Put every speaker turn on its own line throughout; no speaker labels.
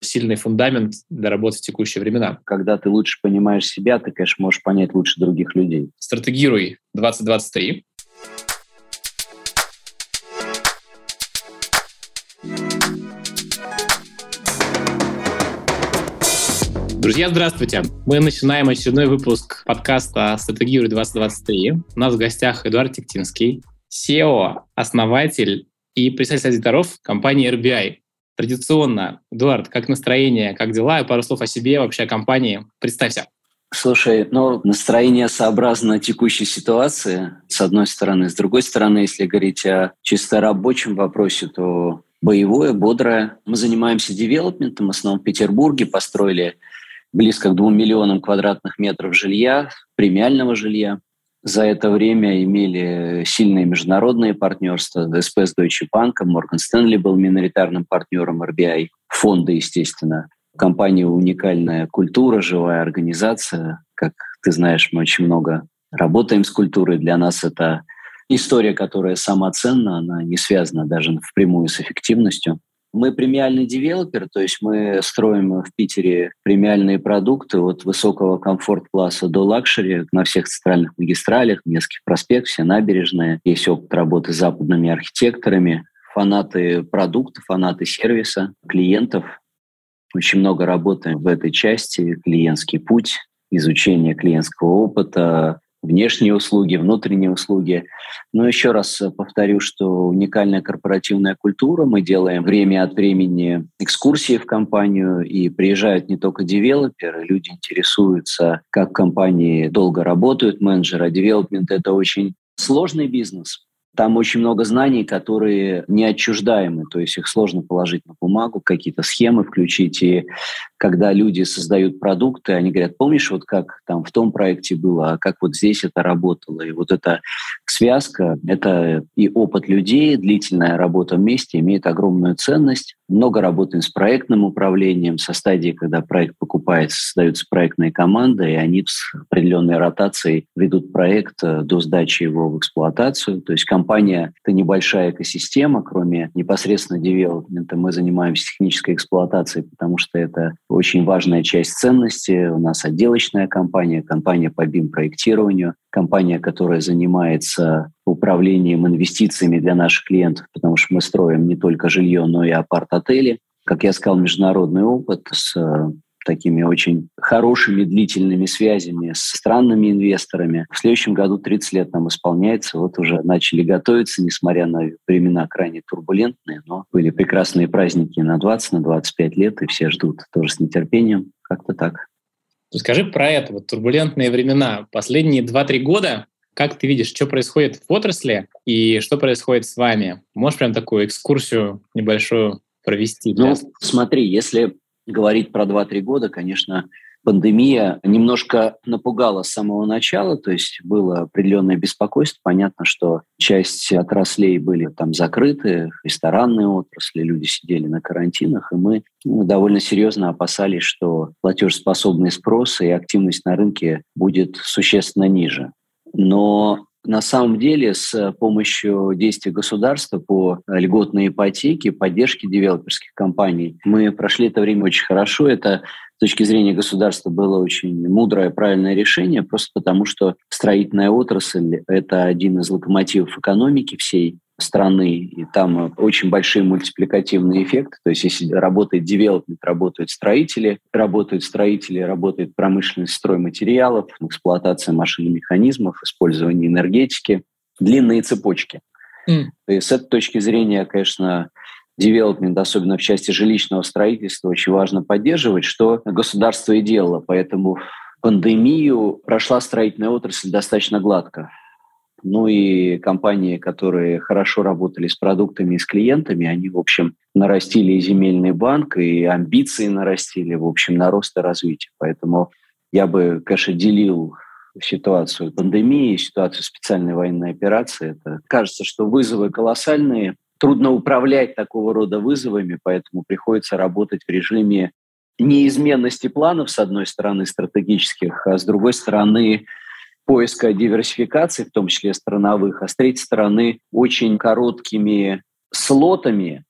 сильный фундамент для работы в текущие времена.
Когда ты лучше понимаешь себя, ты, конечно, можешь понять лучше других людей.
Стратегируй 2023. Друзья, здравствуйте! Мы начинаем очередной выпуск подкаста «Стратегируй 2023». У нас в гостях Эдуард Тектинский, SEO, основатель и представитель аудиторов компании RBI. Традиционно, Эдуард, как настроение, как дела пару слов о себе, вообще о компании. Представься.
Слушай, ну, настроение сообразно текущей ситуации, с одной стороны. С другой стороны, если говорить о чисто рабочем вопросе, то боевое, бодрое. Мы занимаемся девелопментом, в основном в Петербурге, построили близко к двум миллионам квадратных метров жилья, премиального жилья. За это время имели сильные международные партнерства. ДСП с Deutsche Bank, Morgan Stanley был миноритарным партнером RBI, фонды, естественно. Компания уникальная культура, живая организация. Как ты знаешь, мы очень много работаем с культурой. Для нас это история, которая самоценна, она не связана даже впрямую с эффективностью. Мы премиальный девелопер, то есть мы строим в Питере премиальные продукты от высокого комфорт-класса до luxury на всех центральных магистралях, Невский проспект, все набережные. Есть опыт работы с западными архитекторами, фанаты продукта, фанаты сервиса, клиентов. Очень много работаем в этой части, клиентский путь, изучение клиентского опыта, внешние услуги, внутренние услуги. Но еще раз повторю, что уникальная корпоративная культура. Мы делаем время от времени экскурсии в компанию, и приезжают не только девелоперы, люди интересуются, как компании долго работают менеджеры. А девелопмент — это очень сложный бизнес. Там очень много знаний, которые неотчуждаемы, то есть их сложно положить на бумагу, какие-то схемы включить. И когда люди создают продукты, они говорят, помнишь, вот как там в том проекте было, а как вот здесь это работало. И вот эта связка, это и опыт людей, длительная работа вместе имеет огромную ценность. Много работаем с проектным управлением, со стадии, когда проект покупается, создаются проектные команды, и они с определенной ротацией ведут проект э, до сдачи его в эксплуатацию. То есть компания — это небольшая экосистема, кроме непосредственно девелопмента. Мы занимаемся технической эксплуатацией, потому что это очень важная часть ценности. У нас отделочная компания, компания по BIM-проектированию, компания, которая занимается управлением инвестициями для наших клиентов, потому что мы строим не только жилье, но и апарт-отели. Как я сказал, международный опыт с э, такими очень хорошими длительными связями с странными инвесторами. В следующем году 30 лет нам исполняется. Вот уже начали готовиться, несмотря на времена крайне турбулентные, но были прекрасные праздники на 20, на 25 лет, и все ждут тоже с нетерпением. Как-то так.
Скажи про это, вот турбулентные времена. Последние 2-3 года как ты видишь, что происходит в отрасли и что происходит с вами? Можешь прям такую экскурсию небольшую провести?
Ну, смотри, если говорить про 2-3 года, конечно, пандемия немножко напугала с самого начала, то есть было определенное беспокойство. Понятно, что часть отраслей были там закрыты, ресторанные отрасли, люди сидели на карантинах, и мы ну, довольно серьезно опасались, что платежеспособный спрос и активность на рынке будет существенно ниже. Но на самом деле с помощью действий государства по льготной ипотеке, поддержке девелоперских компаний, мы прошли это время очень хорошо. Это с точки зрения государства было очень мудрое, правильное решение, просто потому что строительная отрасль – это один из локомотивов экономики всей страны, и там очень большие мультипликативные эффекты. То есть если работает девелопмент, работают строители, работают строители, работает промышленность стройматериалов, эксплуатация машин и механизмов, использование энергетики, длинные цепочки. Mm. И с этой точки зрения, конечно, девелопмент, особенно в части жилищного строительства, очень важно поддерживать, что государство и делало. Поэтому пандемию прошла строительная отрасль достаточно гладко. Ну и компании, которые хорошо работали с продуктами и с клиентами, они, в общем, нарастили и земельный банк, и амбиции нарастили, в общем, на рост и развитие. Поэтому я бы, конечно, делил ситуацию пандемии, ситуацию специальной военной операции. Это кажется, что вызовы колоссальные, трудно управлять такого рода вызовами, поэтому приходится работать в режиме неизменности планов, с одной стороны, стратегических, а с другой стороны, поиска диверсификации, в том числе страновых, а с третьей стороны очень короткими слотами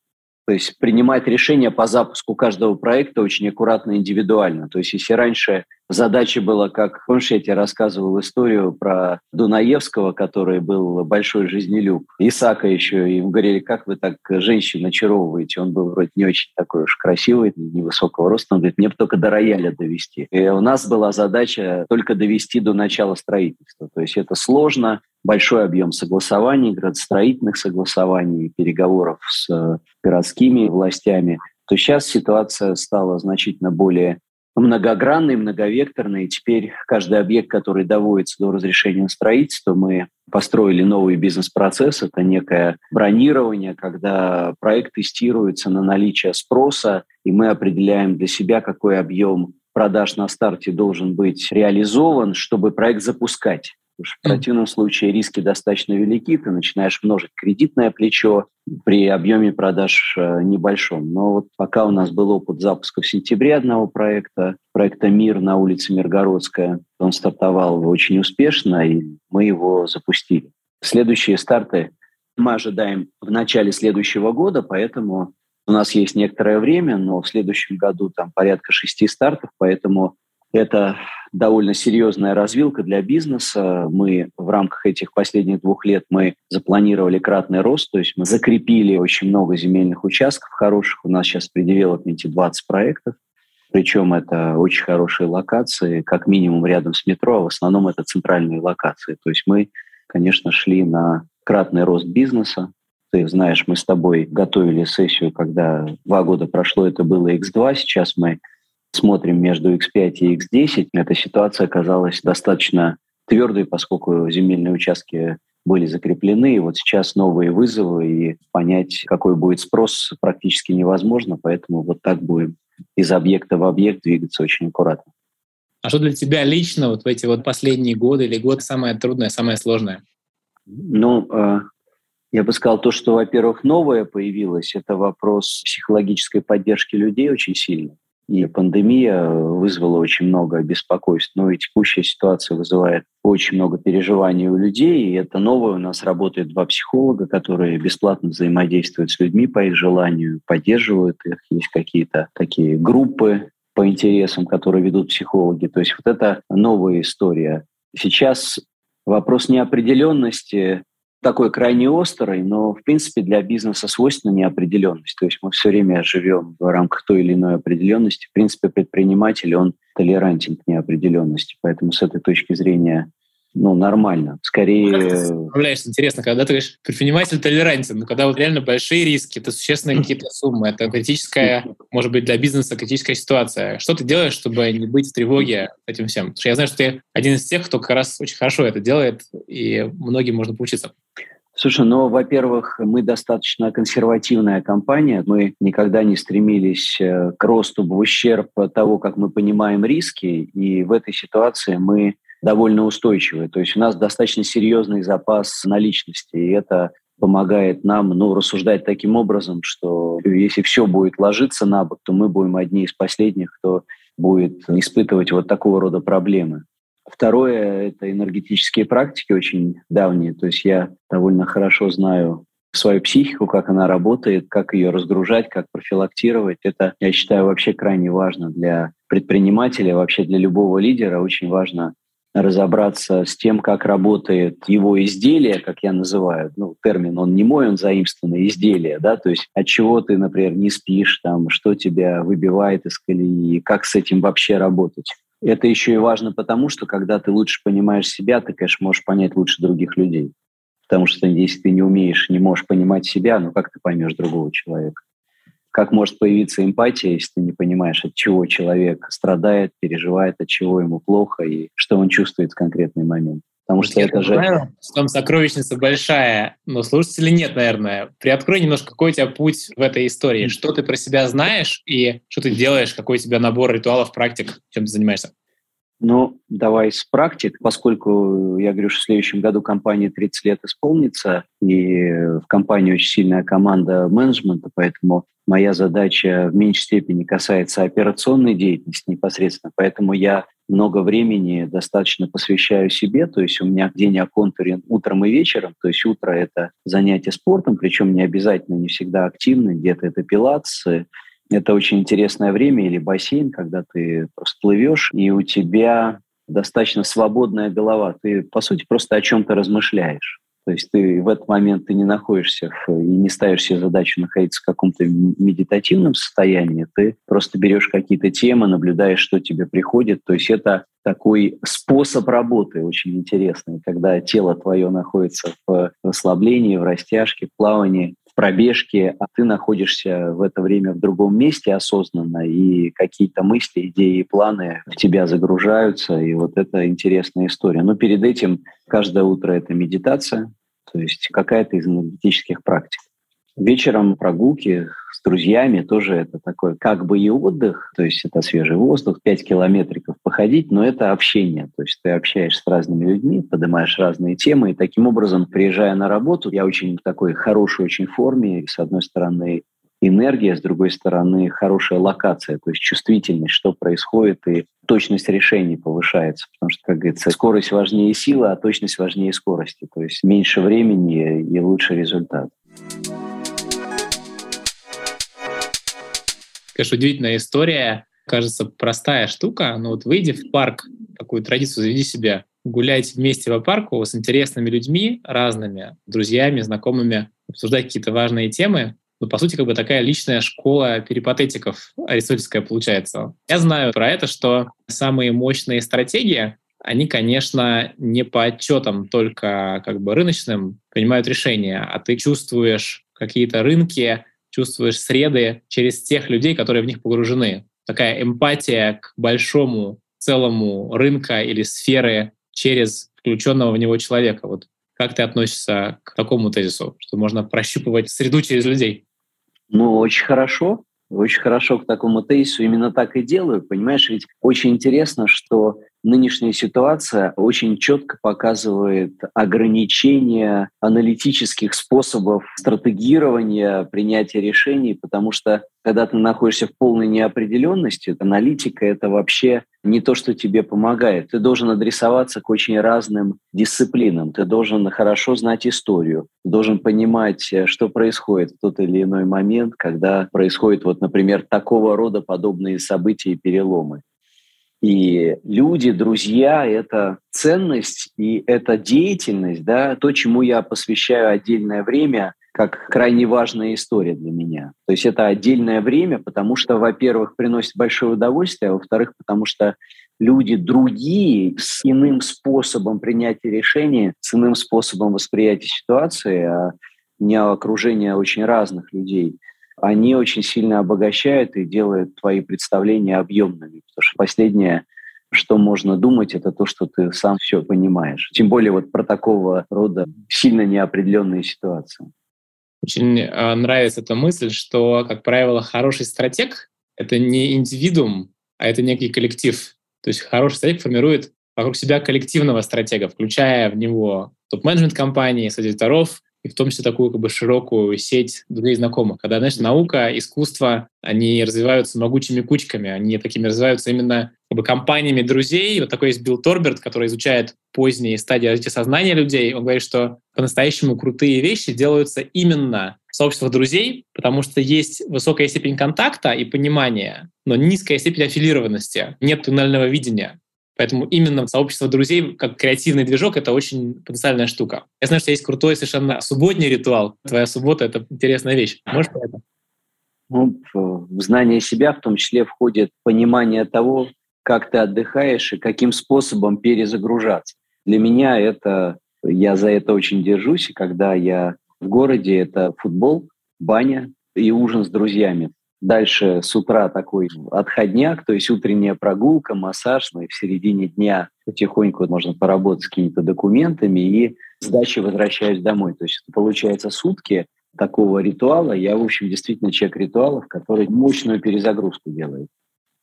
То есть принимать решения по запуску каждого проекта очень аккуратно индивидуально. То есть если раньше задача была, как, помнишь, я тебе рассказывал историю про Дунаевского, который был большой жизнелюб, Исака еще, и ему говорили, как вы так женщин очаровываете? Он был вроде не очень такой уж красивый, невысокого роста. Он говорит, мне бы только до рояля довести. И у нас была задача только довести до начала строительства. То есть это сложно, большой объем согласований, градостроительных согласований, переговоров с городскими властями, то сейчас ситуация стала значительно более многогранной, многовекторной. Теперь каждый объект, который доводится до разрешения строительства, мы построили новый бизнес-процесс. Это некое бронирование, когда проект тестируется на наличие спроса, и мы определяем для себя, какой объем продаж на старте должен быть реализован, чтобы проект запускать. Потому что в противном случае риски достаточно велики, ты начинаешь множить кредитное плечо при объеме продаж э, небольшом. Но вот пока у нас был опыт запуска в сентябре одного проекта, проекта «Мир» на улице Миргородская, он стартовал очень успешно, и мы его запустили. Следующие старты мы ожидаем в начале следующего года, поэтому у нас есть некоторое время, но в следующем году там порядка шести стартов, поэтому это довольно серьезная развилка для бизнеса. Мы в рамках этих последних двух лет мы запланировали кратный рост, то есть мы закрепили очень много земельных участков хороших. У нас сейчас при девелопменте 20 проектов. Причем это очень хорошие локации, как минимум рядом с метро, а в основном это центральные локации. То есть мы, конечно, шли на кратный рост бизнеса. Ты знаешь, мы с тобой готовили сессию, когда два года прошло, это было X2, сейчас мы смотрим между X5 и X10, эта ситуация оказалась достаточно твердой, поскольку земельные участки были закреплены, и вот сейчас новые вызовы, и понять, какой будет спрос, практически невозможно, поэтому вот так будем из объекта в объект двигаться очень аккуратно.
А что для тебя лично вот в эти вот последние годы или год самое трудное, самое сложное?
Ну, э, я бы сказал, то, что, во-первых, новое появилось, это вопрос психологической поддержки людей очень сильный. И пандемия вызвала очень много беспокойств. Ну и текущая ситуация вызывает очень много переживаний у людей. И это новое. У нас работают два психолога, которые бесплатно взаимодействуют с людьми по их желанию, поддерживают их. Есть какие-то такие группы по интересам, которые ведут психологи. То есть вот это новая история. Сейчас вопрос неопределенности такой крайне острый, но, в принципе, для бизнеса свойственна неопределенность. То есть мы все время живем в рамках той или иной определенности. В принципе, предприниматель, он толерантен к неопределенности. Поэтому с этой точки зрения ну, нормально. Скорее...
Представляешь, интересно, когда ты говоришь, предприниматель толерантен, но когда вот реально большие риски, это существенные какие-то суммы, это критическая, может быть, для бизнеса критическая ситуация. Что ты делаешь, чтобы не быть в тревоге этим всем? Потому что я знаю, что ты один из тех, кто как раз очень хорошо это делает, и многим можно поучиться.
Слушай, ну, во-первых, мы достаточно консервативная компания. Мы никогда не стремились э, к росту в ущерб того, как мы понимаем риски. И в этой ситуации мы довольно устойчивые. То есть у нас достаточно серьезный запас наличности, и это помогает нам ну, рассуждать таким образом, что если все будет ложиться на бок, то мы будем одни из последних, кто будет испытывать вот такого рода проблемы. Второе – это энергетические практики очень давние. То есть я довольно хорошо знаю свою психику, как она работает, как ее разгружать, как профилактировать. Это, я считаю, вообще крайне важно для предпринимателя, вообще для любого лидера. Очень важно разобраться с тем, как работает его изделие, как я называю, ну, термин, он не мой, он заимствованный, изделие, да, то есть от чего ты, например, не спишь, там, что тебя выбивает из колеи, как с этим вообще работать. Это еще и важно потому, что когда ты лучше понимаешь себя, ты, конечно, можешь понять лучше других людей. Потому что если ты не умеешь, не можешь понимать себя, ну как ты поймешь другого человека? Как может появиться эмпатия, если ты не понимаешь, от чего человек страдает, переживает, от чего ему плохо и что он чувствует в конкретный момент.
Потому что Я это же... Знаю, там сокровищница большая, но слушателей нет, наверное. Приоткрой немножко, какой у тебя путь в этой истории. Что ты про себя знаешь и что ты делаешь, какой у тебя набор ритуалов, практик, чем ты занимаешься?
Ну, давай с практик, поскольку я говорю, что в следующем году компании 30 лет исполнится, и в компании очень сильная команда менеджмента, поэтому моя задача в меньшей степени касается операционной деятельности непосредственно, поэтому я много времени достаточно посвящаю себе, то есть у меня день оконтурен утром и вечером, то есть утро — это занятие спортом, причем не обязательно, не всегда активно, где-то это пилатсы, это очень интересное время или бассейн, когда ты просто плывешь, и у тебя достаточно свободная голова. Ты, по сути, просто о чем-то размышляешь. То есть ты в этот момент ты не находишься в, и не ставишь себе задачу находиться в каком-то медитативном состоянии, ты просто берешь какие-то темы, наблюдаешь, что тебе приходит. То есть это такой способ работы очень интересный, когда тело твое находится в расслаблении, в растяжке, в плавании, пробежке, а ты находишься в это время в другом месте осознанно, и какие-то мысли, идеи и планы в тебя загружаются, и вот это интересная история. Но перед этим каждое утро это медитация, то есть какая-то из энергетических практик. Вечером прогулки с друзьями тоже это такой как бы и отдых, то есть это свежий воздух, 5 километриков походить, но это общение, то есть ты общаешься с разными людьми, поднимаешь разные темы, и таким образом, приезжая на работу, я очень в такой хорошей очень форме, с одной стороны энергия, с другой стороны хорошая локация, то есть чувствительность, что происходит, и точность решений повышается, потому что, как говорится, скорость важнее силы, а точность важнее скорости, то есть меньше времени и лучший результат.
Конечно, удивительная история. Кажется, простая штука, но вот выйди в парк, такую традицию заведи себе, гуляйте вместе по парку с интересными людьми, разными, друзьями, знакомыми, обсуждать какие-то важные темы. Ну, по сути, как бы такая личная школа перипатетиков аристотельская получается. Я знаю про это, что самые мощные стратегии, они, конечно, не по отчетам только как бы рыночным принимают решения, а ты чувствуешь какие-то рынки, чувствуешь среды через тех людей, которые в них погружены. Такая эмпатия к большому целому рынка или сферы через включенного в него человека. Вот как ты относишься к такому тезису, что можно прощупывать среду через людей?
Ну, очень хорошо. Очень хорошо к такому тезису. Именно так и делаю. Понимаешь, ведь очень интересно, что нынешняя ситуация очень четко показывает ограничения аналитических способов стратегирования, принятия решений, потому что когда ты находишься в полной неопределенности, аналитика — это вообще не то, что тебе помогает. Ты должен адресоваться к очень разным дисциплинам. Ты должен хорошо знать историю. Ты должен понимать, что происходит в тот или иной момент, когда происходят, вот, например, такого рода подобные события и переломы. И люди, друзья — это ценность и это деятельность, да, то, чему я посвящаю отдельное время, как крайне важная история для меня. То есть это отдельное время, потому что, во-первых, приносит большое удовольствие, а во-вторых, потому что люди другие с иным способом принятия решений, с иным способом восприятия ситуации, а у меня окружение очень разных людей — они очень сильно обогащают и делают твои представления объемными. Потому что последнее, что можно думать, это то, что ты сам все понимаешь. Тем более вот про такого рода сильно неопределенные ситуации.
Очень э, нравится эта мысль, что, как правило, хороший стратег — это не индивидуум, а это некий коллектив. То есть хороший стратег формирует вокруг себя коллективного стратега, включая в него топ-менеджмент компании, содиректоров, и в том числе такую как бы широкую сеть друзей знакомых. Когда, знаешь, наука, искусство, они развиваются могучими кучками, они такими развиваются именно как бы компаниями друзей. Вот такой есть Билл Торберт, который изучает поздние стадии развития сознания людей. Он говорит, что по-настоящему крутые вещи делаются именно в сообществах друзей, потому что есть высокая степень контакта и понимания, но низкая степень аффилированности, нет туннельного видения. Поэтому именно сообщество друзей, как креативный движок, это очень потенциальная штука. Я знаю, что есть крутой совершенно субботний ритуал. Твоя суббота — это интересная вещь. Можешь про это?
Ну, в знание себя в том числе входит понимание того, как ты отдыхаешь и каким способом перезагружаться. Для меня это, я за это очень держусь, и когда я в городе, это футбол, баня и ужин с друзьями. Дальше с утра такой отходняк, то есть утренняя прогулка, массаж, ну и в середине дня потихоньку можно поработать с какими-то документами и с дачи возвращаюсь домой. То есть получается сутки такого ритуала. Я, в общем, действительно человек ритуалов, который мощную перезагрузку делает.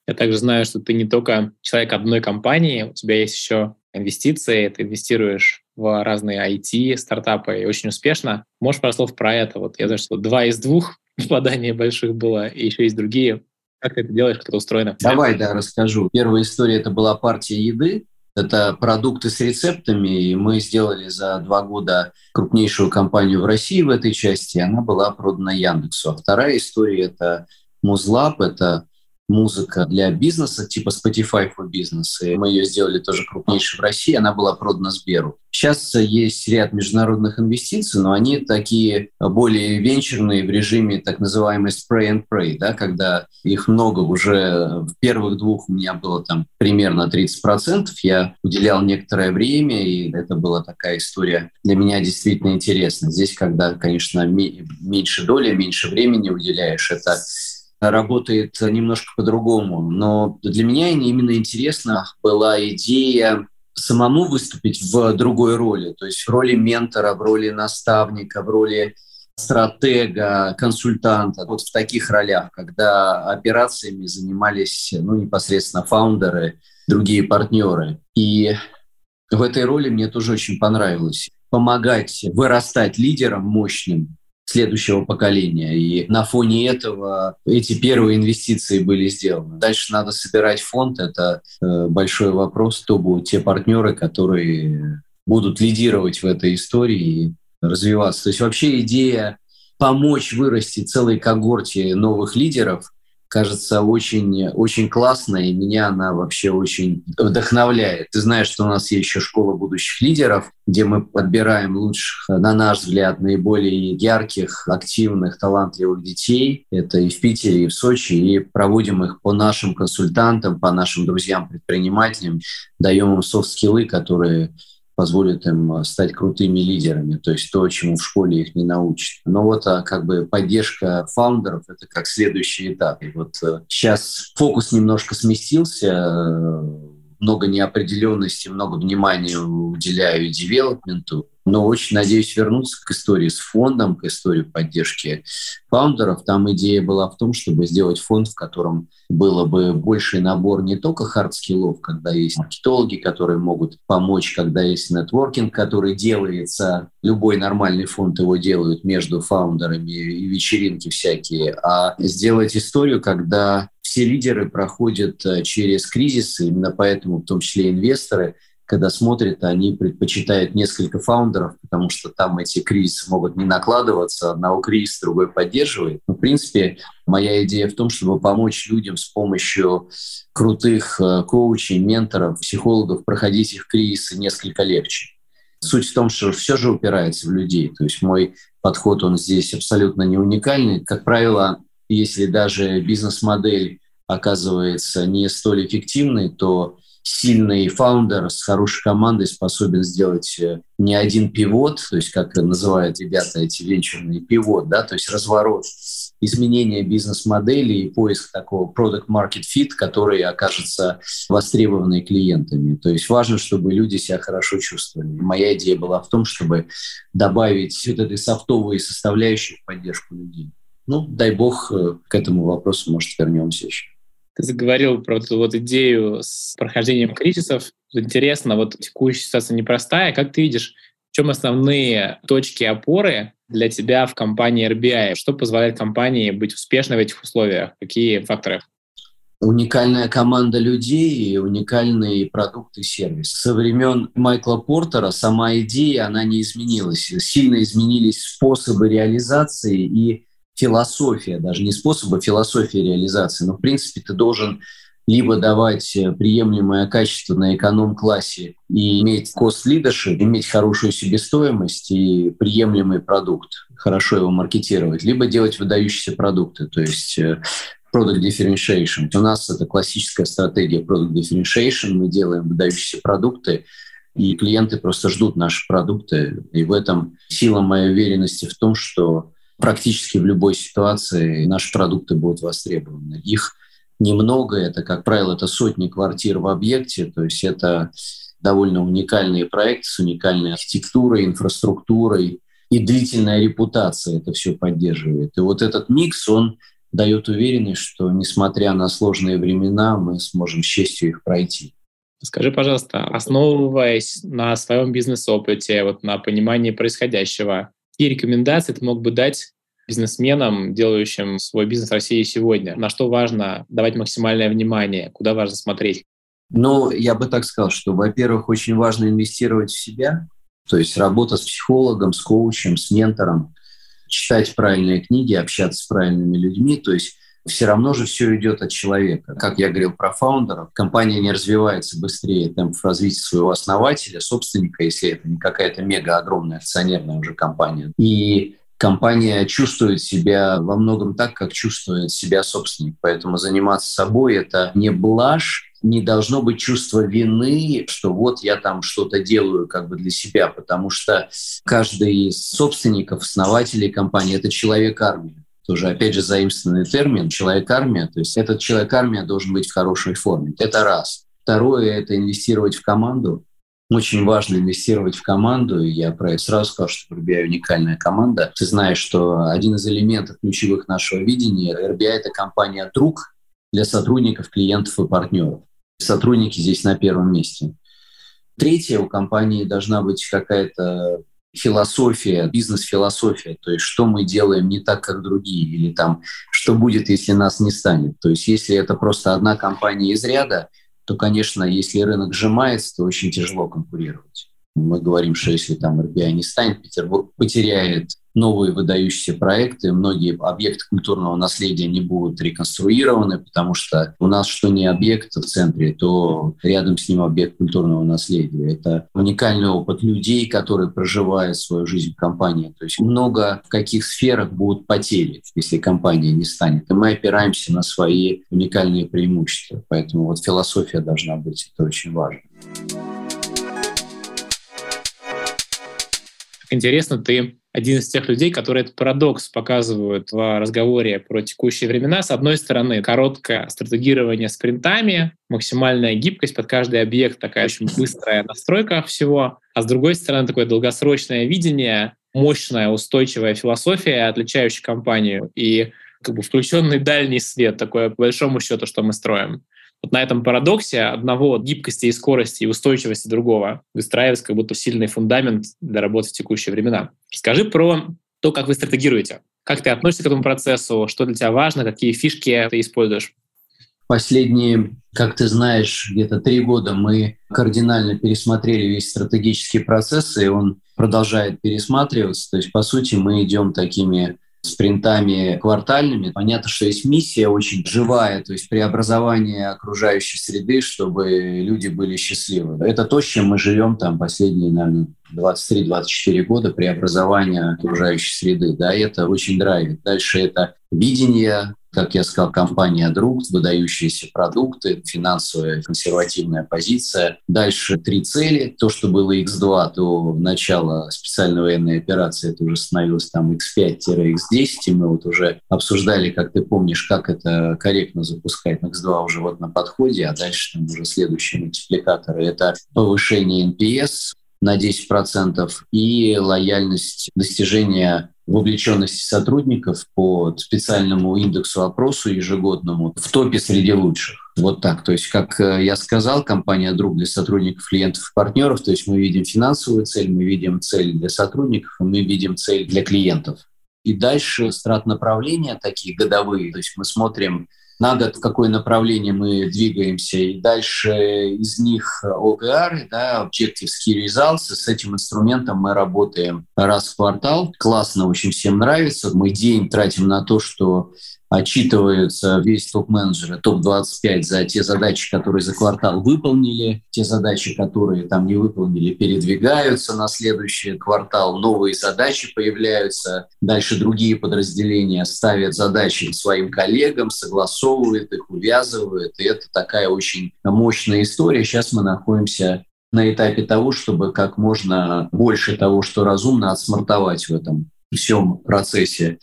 Я также знаю, что ты не только человек одной компании, у тебя есть еще инвестиции, ты инвестируешь в разные IT, стартапы и очень успешно. Можешь пару слов про это? Вот я знаю, что два из двух попадания больших было, и еще есть другие. Как ты это делаешь, как это устроено?
Давай, да, расскажу. Первая история – это была партия еды. Это продукты с рецептами, и мы сделали за два года крупнейшую компанию в России в этой части, она была продана Яндексу. А вторая история – это Музлаб, это музыка для бизнеса, типа Spotify for Business. И мы ее сделали тоже крупнейшей в России, она была продана Сберу. Сейчас есть ряд международных инвестиций, но они такие более венчурные в режиме так называемой spray and pray, да, когда их много уже. В первых двух у меня было там примерно 30%. Я уделял некоторое время, и это была такая история для меня действительно интересная. Здесь, когда, конечно, меньше доли, меньше времени уделяешь, это работает немножко по-другому. Но для меня именно интересна была идея самому выступить в другой роли, то есть в роли ментора, в роли наставника, в роли стратега, консультанта, вот в таких ролях, когда операциями занимались ну, непосредственно фаундеры, другие партнеры. И в этой роли мне тоже очень понравилось помогать вырастать лидером мощным, следующего поколения. И на фоне этого эти первые инвестиции были сделаны. Дальше надо собирать фонд. Это э, большой вопрос, кто будут те партнеры, которые будут лидировать в этой истории и развиваться. То есть вообще идея помочь вырасти целой когорте новых лидеров кажется очень, очень классная, и меня она вообще очень вдохновляет. Ты знаешь, что у нас есть еще школа будущих лидеров, где мы подбираем лучших, на наш взгляд, наиболее ярких, активных, талантливых детей. Это и в Питере, и в Сочи, и проводим их по нашим консультантам, по нашим друзьям-предпринимателям, даем им софт-скиллы, которые позволит им э, стать крутыми лидерами, то есть то, чему в школе их не научат. Но вот а, как бы поддержка фаундеров – это как следующий этап. И вот сейчас э, фокус немножко сместился, э, много неопределенности, много внимания уделяю девелопменту, но очень надеюсь вернуться к истории с фондом, к истории поддержки фаундеров. Там идея была в том, чтобы сделать фонд, в котором было бы больший набор не только хард-скиллов, когда есть маркетологи, которые могут помочь, когда есть нетворкинг, который делается, любой нормальный фонд его делают между фаундерами и вечеринки всякие, а сделать историю, когда все лидеры проходят э, через кризисы, именно поэтому в том числе инвесторы – когда смотрят, они предпочитают несколько фаундеров, потому что там эти кризисы могут не накладываться, одного кризис другой поддерживает. Но, в принципе, моя идея в том, чтобы помочь людям с помощью крутых э, коучей, менторов, психологов проходить их кризисы несколько легче. Суть в том, что все же упирается в людей. То есть мой подход, он здесь абсолютно не уникальный. Как правило, если даже бизнес-модель оказывается не столь эффективной, то сильный фаундер с хорошей командой способен сделать э, не один пивот, то есть как называют ребята эти венчурные пивот, да, то есть разворот, изменение бизнес-модели и поиск такого product market fit, который окажется востребованный клиентами. То есть важно, чтобы люди себя хорошо чувствовали. Моя идея была в том, чтобы добавить вот этой софтовой составляющей в поддержку людей. Ну, дай бог, э, к этому вопросу, может, вернемся еще.
Ты заговорил про эту вот идею с прохождением кризисов. Интересно, вот текущая ситуация непростая. Как ты видишь, в чем основные точки опоры для тебя в компании RBI? Что позволяет компании быть успешной в этих условиях? Какие факторы?
Уникальная команда людей и уникальный продукт и сервис. Со времен Майкла Портера сама идея, она не изменилась. Сильно изменились способы реализации и философия, даже не способа, философия реализации. Но, в принципе, ты должен либо давать э, приемлемое качество на эконом-классе и иметь leadership, иметь хорошую себестоимость и приемлемый продукт, хорошо его маркетировать, либо делать выдающиеся продукты, то есть э, product differentiation. У нас это классическая стратегия product differentiation, мы делаем выдающиеся продукты, и клиенты просто ждут наши продукты. И в этом сила моей уверенности в том, что практически в любой ситуации наши продукты будут востребованы. Их немного, это, как правило, это сотни квартир в объекте, то есть это довольно уникальные проекты с уникальной архитектурой, инфраструктурой и длительная репутация это все поддерживает. И вот этот микс, он дает уверенность, что несмотря на сложные времена, мы сможем с честью их пройти.
Скажи, пожалуйста, основываясь на своем бизнес-опыте, вот на понимании происходящего, какие рекомендации ты мог бы дать бизнесменам, делающим свой бизнес в России сегодня? На что важно давать максимальное внимание? Куда важно смотреть?
Ну, я бы так сказал, что, во-первых, очень важно инвестировать в себя, то есть работа с психологом, с коучем, с ментором, читать правильные книги, общаться с правильными людьми, то есть все равно же все идет от человека. Как я говорил про фаундеров, компания не развивается быстрее темпов развития своего основателя, собственника, если это не какая-то мега огромная акционерная уже компания. И компания чувствует себя во многом так, как чувствует себя собственник. Поэтому заниматься собой – это не блажь, не должно быть чувства вины, что вот я там что-то делаю как бы для себя, потому что каждый из собственников, основателей компании – это человек-армия тоже, опять же, заимствованный термин «человек-армия». То есть этот человек-армия должен быть в хорошей форме. Это раз. Второе – это инвестировать в команду. Очень важно инвестировать в команду. Я про это сразу сказал, что RBI уникальная команда. Ты знаешь, что один из элементов ключевых нашего видения – RBI – это компания-друг для сотрудников, клиентов и партнеров. Сотрудники здесь на первом месте. Третье, у компании должна быть какая-то философия, бизнес-философия, то есть что мы делаем не так, как другие, или там что будет, если нас не станет. То есть если это просто одна компания из ряда, то, конечно, если рынок сжимается, то очень тяжело конкурировать. Мы говорим, что если там RBI не станет, Петербург потеряет новые выдающиеся проекты, многие объекты культурного наследия не будут реконструированы, потому что у нас что не объект в центре, то рядом с ним объект культурного наследия. Это уникальный опыт людей, которые проживают свою жизнь в компании. То есть много в каких сферах будут потери, если компания не станет. И мы опираемся на свои уникальные преимущества. Поэтому вот философия должна быть, это очень важно.
Интересно, ты один из тех людей, которые этот парадокс показывают в разговоре про текущие времена. С одной стороны, короткое стратегирование спринтами, максимальная гибкость под каждый объект, такая очень быстрая настройка всего. А с другой стороны, такое долгосрочное видение, мощная, устойчивая философия, отличающая компанию, и как бы включенный дальний свет, такое по большому счету, что мы строим. Вот на этом парадоксе одного гибкости и скорости и устойчивости другого выстраивается как будто сильный фундамент для работы в текущие времена. Расскажи про то, как вы стратегируете. Как ты относишься к этому процессу, что для тебя важно, какие фишки ты используешь?
Последние, как ты знаешь, где-то три года мы кардинально пересмотрели весь стратегический процесс, и он продолжает пересматриваться. То есть, по сути, мы идем такими спринтами квартальными. Понятно, что есть миссия очень живая, то есть преобразование окружающей среды, чтобы люди были счастливы. Это то, с чем мы живем там последние, наверное, 23-24 года преобразования окружающей среды. Да, это очень драйвит. Дальше это видение как я сказал, компания «Друг», выдающиеся продукты, финансовая консервативная позиция. Дальше три цели. То, что было X2 до начала специальной военной операции, это уже становилось там X5-X10. И мы вот уже обсуждали, как ты помнишь, как это корректно запускать. X2 уже вот на подходе, а дальше там уже следующие мультипликаторы. Это повышение NPS, на 10% и лояльность достижения вовлеченности сотрудников по специальному индексу опросу ежегодному в топе среди лучших. Вот так. То есть, как э, я сказал, компания «Друг» для сотрудников, клиентов и партнеров. То есть мы видим финансовую цель, мы видим цель для сотрудников, мы видим цель для клиентов. И дальше страт направления такие годовые. То есть мы смотрим на год, в какое направление мы двигаемся, и дальше из них OKR, да, Objective Key Results, с этим инструментом мы работаем раз в квартал. Классно, очень всем нравится. Мы день тратим на то, что отчитываются весь топ-менеджеры, топ-25 за те задачи, которые за квартал выполнили, те задачи, которые там не выполнили, передвигаются на следующий квартал, новые задачи появляются, дальше другие подразделения ставят задачи своим коллегам, согласовывают их, увязывают, и это такая очень мощная история. Сейчас мы находимся на этапе того, чтобы как можно больше того, что разумно, отсмартовать в этом всем процессе.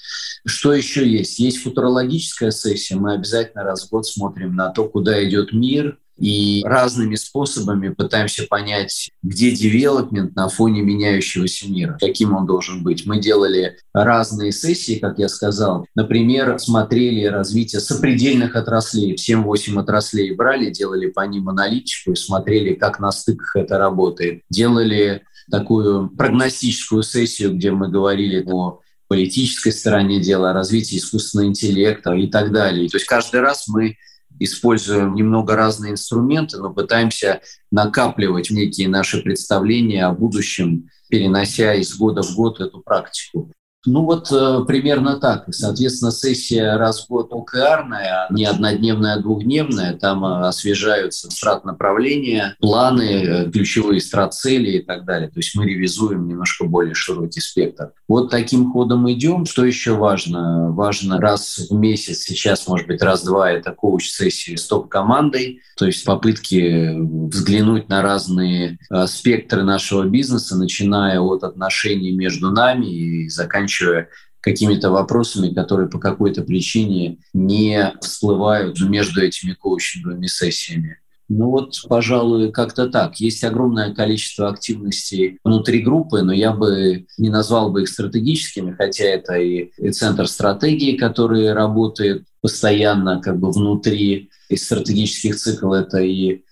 Что еще есть? Есть футурологическая сессия. Мы обязательно раз в год смотрим на то, куда идет мир, и разными способами пытаемся понять, где девелопмент на фоне меняющегося мира, каким он должен быть. Мы делали разные сессии, как я сказал. Например, смотрели развитие сопредельных отраслей. 7-8 отраслей брали, делали по ним аналитику и смотрели, как на стыках это работает. Делали такую прогностическую сессию, где мы говорили о политической стороне дела, о развитии искусственного интеллекта и так далее. То есть каждый раз мы используем немного разные инструменты, но пытаемся накапливать некие наши представления о будущем, перенося из года в год эту практику. Ну вот э, примерно так. Соответственно, сессия раз в год ОКРная, не однодневная, а двухдневная. Там э, освежаются страт направления, планы, э, ключевые страт-цели и так далее. То есть мы ревизуем немножко более широкий спектр. Вот таким ходом идем. Что еще важно? Важно раз в месяц, сейчас, может быть, раз-два, это коуч-сессии с топ-командой. То есть попытки взглянуть на разные э, спектры нашего бизнеса, начиная от отношений между нами и заканчивая заканчивая какими-то вопросами, которые по какой-то причине не всплывают между этими коучинговыми сессиями. Ну вот, пожалуй, как-то так. Есть огромное количество активностей внутри группы, но я бы не назвал бы их стратегическими, хотя это и, и центр стратегии, который работает постоянно как бы внутри и стратегических циклов, это и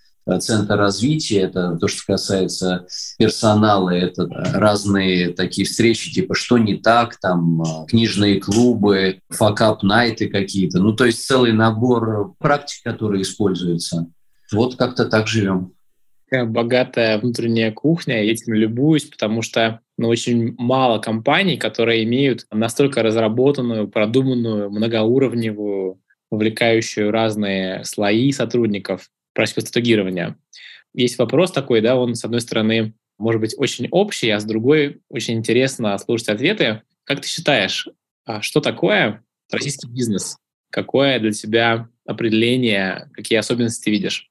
центр развития, это то, что касается персонала, это разные такие встречи, типа «Что не так?», там э, книжные клубы, факап-найты какие-то. Ну, то есть целый набор практик, которые используются. Вот как-то так живем.
Богатая внутренняя кухня, я этим любуюсь, потому что ну, очень мало компаний, которые имеют настолько разработанную, продуманную, многоуровневую, вовлекающую разные слои сотрудников практику стратегирования. Есть вопрос такой, да, он, с одной стороны, может быть очень общий, а с другой очень интересно слушать ответы. Как ты считаешь, а что такое российский бизнес? Какое для тебя определение, какие особенности видишь?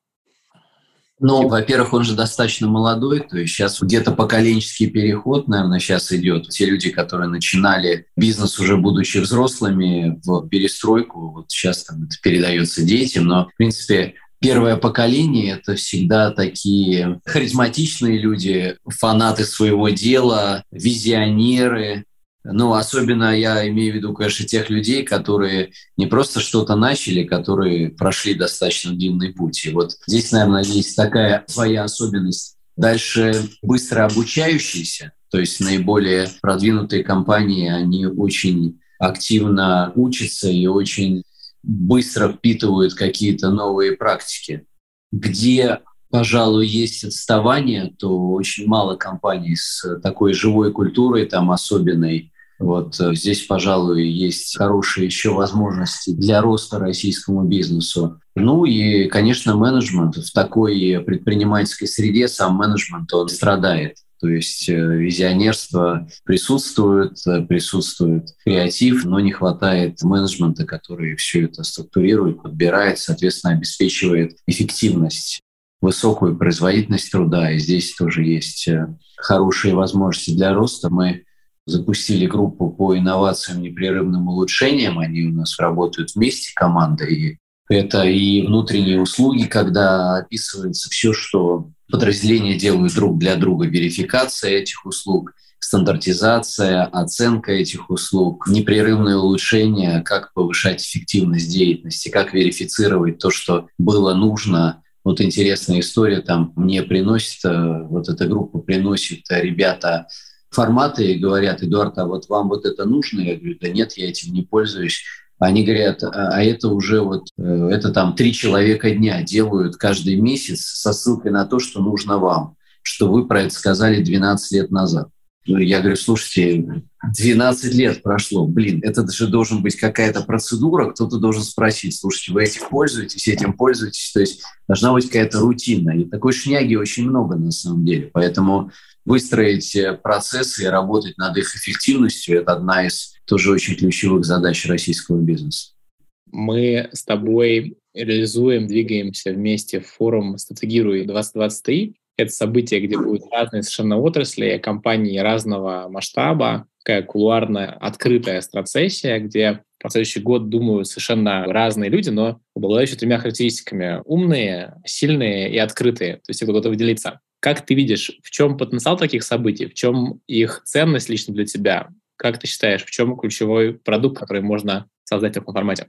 Ну, во-первых, он же достаточно молодой, то есть сейчас где-то поколенческий переход, наверное, сейчас идет. Те люди, которые начинали бизнес уже будучи взрослыми в перестройку, вот сейчас там это передается детям, но, в принципе, первое поколение — это всегда такие харизматичные люди, фанаты своего дела, визионеры. Ну, особенно я имею в виду, конечно, тех людей, которые не просто что-то начали, которые прошли достаточно длинный путь. И вот здесь, наверное, есть такая своя особенность. Дальше быстро обучающиеся, то есть наиболее продвинутые компании, они очень активно учатся и очень быстро впитывают какие-то новые практики. Где, пожалуй, есть отставание, то очень мало компаний с такой живой культурой, там особенной. Вот э, здесь, пожалуй, есть хорошие еще возможности для роста российскому бизнесу. Ну и, конечно, менеджмент. В такой предпринимательской среде сам менеджмент, он страдает. То есть э, визионерство присутствует, э, присутствует креатив, но не хватает менеджмента, который все это структурирует, подбирает, соответственно, обеспечивает эффективность высокую производительность труда. И здесь тоже есть э, хорошие возможности для роста. Мы запустили группу по инновациям, непрерывным улучшениям. Они у нас работают вместе, команда. И это и внутренние услуги, когда описывается все, что подразделения делают друг для друга, верификация этих услуг, стандартизация, оценка этих услуг, непрерывное улучшение, как повышать эффективность деятельности, как верифицировать то, что было нужно. Вот интересная история там мне приносит, э, вот эта группа приносит ребята форматы и говорят, Эдуард, а вот вам вот это нужно? Я говорю, да нет, я этим не пользуюсь. Они говорят, а, а это уже вот, э, это там три человека дня делают каждый месяц со ссылкой на то, что нужно вам, что вы про это сказали 12 лет назад. Ну, я говорю, слушайте, 12 лет прошло, блин, это же должен быть какая-то процедура, кто-то должен спросить, слушайте, вы этим пользуетесь, этим пользуетесь, то есть должна быть какая-то рутина. И такой шняги очень много на самом деле, поэтому выстроить э, процессы и работать над их эффективностью – это одна из тоже очень ключевых задач российского бизнеса.
Мы с тобой реализуем, двигаемся вместе в форум «Стратегируй 2023». Это событие, где будут разные совершенно отрасли, компании разного масштаба, такая кулуарная открытая стратсессия, где в следующий год думают совершенно разные люди, но обладающие тремя характеристиками. Умные, сильные и открытые. То есть те, кто готов делиться. Как ты видишь, в чем потенциал таких событий, в чем их ценность лично для тебя? Как ты считаешь, в чем ключевой продукт, который можно создать в таком формате?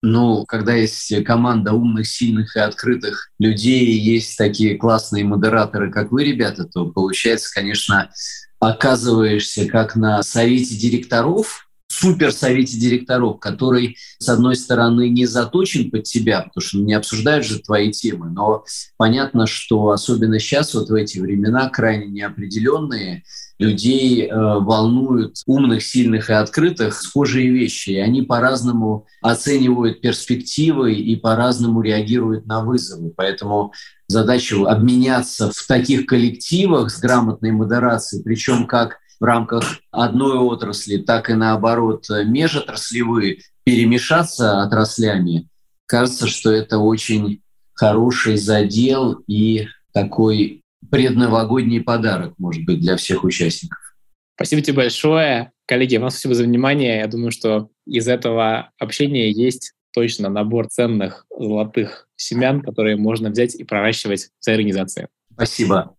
Ну, когда есть команда умных, сильных и открытых людей, есть такие классные модераторы, как вы, ребята, то получается, конечно, оказываешься как на совете директоров, суперсовете директоров, который, с одной стороны, не заточен под тебя, потому что не обсуждают же твои темы, но понятно, что особенно сейчас, вот в эти времена, крайне неопределенные, людей э, волнуют умных, сильных и открытых схожие вещи, и они по-разному оценивают перспективы и по-разному реагируют на вызовы. Поэтому задача обменяться в таких коллективах с грамотной модерацией, причем как в рамках одной отрасли, так и наоборот межотраслевые, перемешаться отраслями, кажется, что это очень хороший задел и такой предновогодний подарок, может быть, для всех участников.
Спасибо тебе большое. Коллеги, вам спасибо за внимание. Я думаю, что из этого общения есть точно набор ценных золотых семян, которые можно взять и проращивать в своей организации.
Спасибо.